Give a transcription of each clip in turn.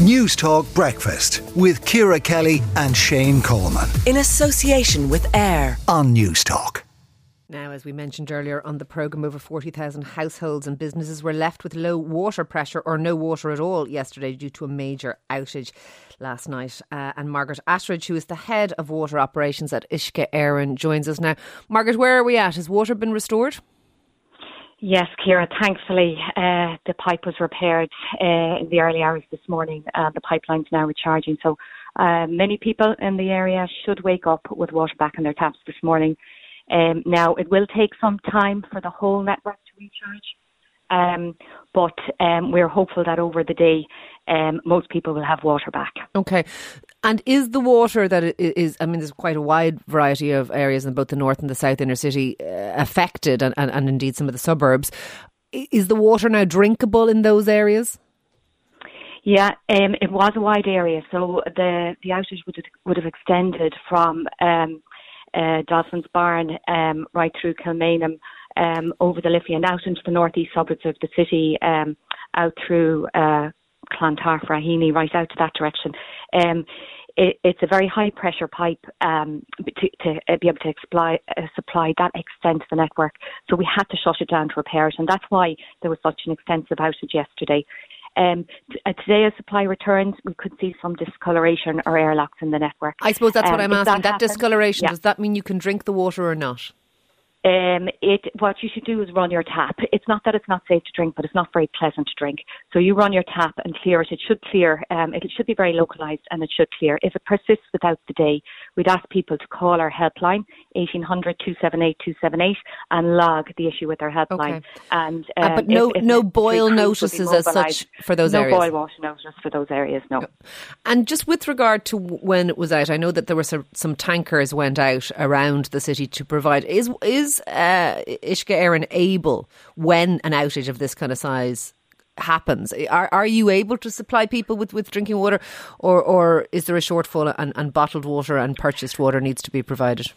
Newstalk Breakfast with Ciara Kelly and Shane Coleman. In association with AIR on Newstalk. Now, as we mentioned earlier on the programme, over 40,000 households and businesses were left with low water pressure or no water at all yesterday due to a major outage last night. Uh, and Margaret Attridge, who is the head of water operations at Uisce Éireann, joins us now. Margaret, where are we at? Has water been restored? Yes, Ciara. thankfully uh, the pipe was repaired uh, in the early hours this morning. Uh, the pipeline's now recharging. So uh, many people in the area should wake up with water back in their taps this morning. Um, now, it will take some time for the whole network to recharge. Um, but um, we're hopeful that over the day, um, most people will have water back. Okay. And is the water that is, I mean, there's quite a wide variety of areas in both the north and the south inner city uh, affected, and, and, and indeed some of the suburbs. Is the water now drinkable in those areas? Yeah, um, it was a wide area, so the the outage would have, would have extended from um, uh, Dolphin's Barn um, right through Kilmainham um, over the Liffey and out into the northeast suburbs of the city, um, out through uh, Clontarf, Raheny, right out to that direction. Um, it, it's a very high pressure pipe um, to, to uh, be able to supply, uh, supply that extent of the network. So we had to shut it down to repair it, and that's why there was such an extensive outage yesterday. Um, t- uh, today, as supply returns, we could see some discoloration or airlocks in the network. I suppose that's um, what I'm asking. That, that discoloration, yeah. does that mean you can drink the water or not? Um, it what you should do is run your tap. It's not that it's not safe to drink, but it's not very pleasant to drink. So you run your tap and clear it. It should clear. Um, it should be very localized and it should clear. If it persists without the day, we'd ask people to call our helpline 1800 278 278 and log the issue with our helpline. Okay. And um, uh, but no if, if no boil notices as such for those no areas. No boil water notice for those areas. No. And just with regard to when it was out, I know that there were some, some tankers went out around the city to provide. Is is is uh, Uisce Éireann able, when an outage of this kind of size happens, are are you able to supply people with, with drinking water, or or is there a shortfall and, and bottled water and purchased water needs to be provided?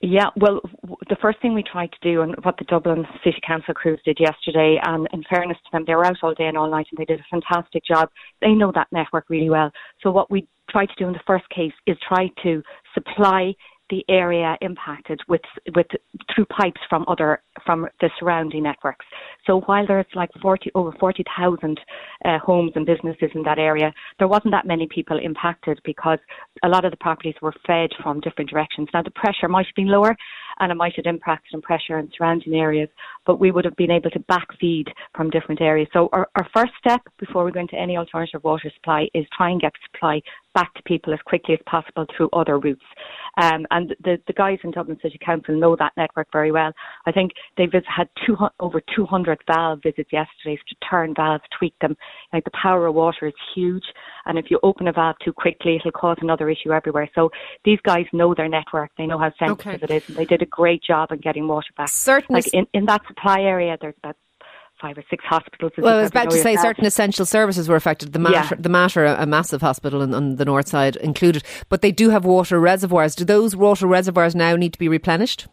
Yeah, well, the first thing we tried to do, and what the Dublin City Council crews did yesterday, and in fairness to them, they were out all day and all night, and they did a fantastic job. They know that network really well. So what we tried to do in the first case is try to supply the area impacted with with through pipes from other from the surrounding networks. So while there's like 40 over 40,000 uh, homes and businesses in that area, there wasn't that many people impacted because a lot of the properties were fed from different directions. Now the pressure might have been lower, and it might have impacted on pressure in surrounding areas, but we would have been able to backfeed from different areas. So our, our first step before we go into any alternative water supply is try and get supply back to people as quickly as possible through other routes. Um, and the, the guys in Dublin City Council know that network very well. I think they've had two, over 200 valve visits yesterday to turn valves, tweak them. Like the power of water is huge, and if you open a valve too quickly, it'll cause another issue everywhere. So these guys know their network. They know how sensitive okay. it is, and they did a great job in getting water back. Certainly, like in, in that supply area, there's about five or six hospitals. Well, I was about to say certain essential services were affected. The matter, yeah. the Mater, a massive hospital in, on the north side included, but they do have water reservoirs. Do those water reservoirs now need to be replenished?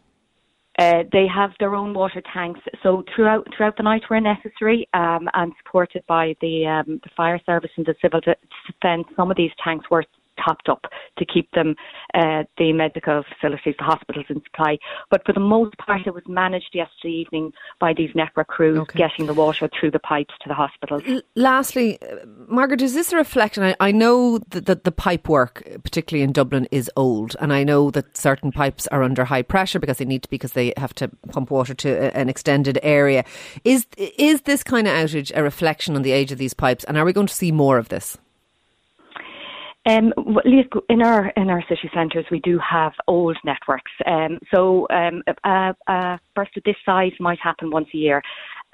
Uh, they have their own water tanks, so throughout throughout the night where necessary, um, and supported by the um, the fire service and the civil defence, some of these tanks were topped up to keep them, uh, the medical facilities, the hospitals in supply. But for the most part, it was managed yesterday evening by these network crews okay. getting the water through the pipes to the hospitals. L- lastly, uh, Margaret, is this a reflection? I, I know that, that the pipe work, particularly in Dublin, is old, and I know that certain pipes are under high pressure because they need to be because they have to pump water to a, an extended area. Is is this kind of outage a reflection on the age of these pipes, and are we going to see more of this? Um, in our in our city centres, we do have old networks. Um, so um, a, a burst of this size might happen once a year.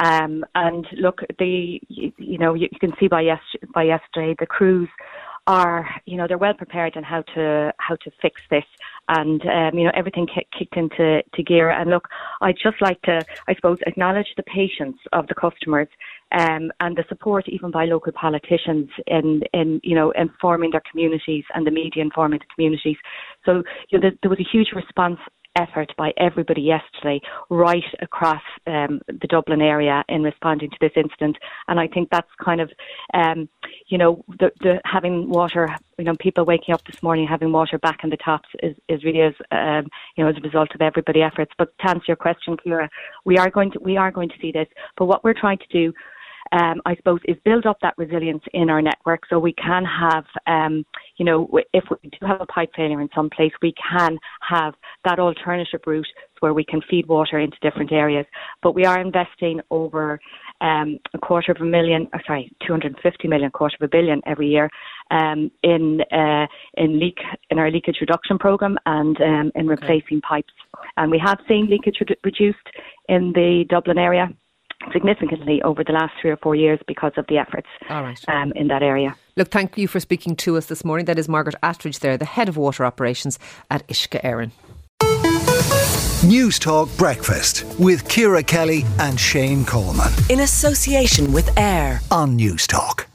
Um, and look, the you, you know you, can see by yes, by yesterday the crews are you know they're well prepared on how to how to fix this and um, you know everything kicked into to gear and look I'd just like to I suppose acknowledge the patience of the customers um, and the support even by local politicians in, in you know informing their communities and the media informing the communities. So you know, there, there was a huge response effort by everybody yesterday, right across um, the Dublin area in responding to this incident. And I think that's kind of, um, you know, the, the having water, you know, people waking up this morning having water back in the taps is, is really as, um, you know, as a result of everybody efforts. But to answer your question, Ciara, we are going to we are going to see this. But what we're trying to do um, I suppose, is build up that resilience in our network so we can have, um, you know, if we do have a pipe failure in some place, we can have that alternative route where we can feed water into different areas. But we are investing over um, a quarter of a million, sorry, 250 million, quarter of a billion every year um, in uh, in leak in our leakage reduction program and um, in replacing okay. pipes. And we have seen leakage re- reduced in the Dublin area significantly over the last three or four years because of the efforts um, in that area. Look, thank you for speaking to us this morning. That is Margaret Attridge there, the head of water operations at Uisce Newstalk Breakfast with Ciara Kelly and Shane Coleman. In association with AIR on Newstalk.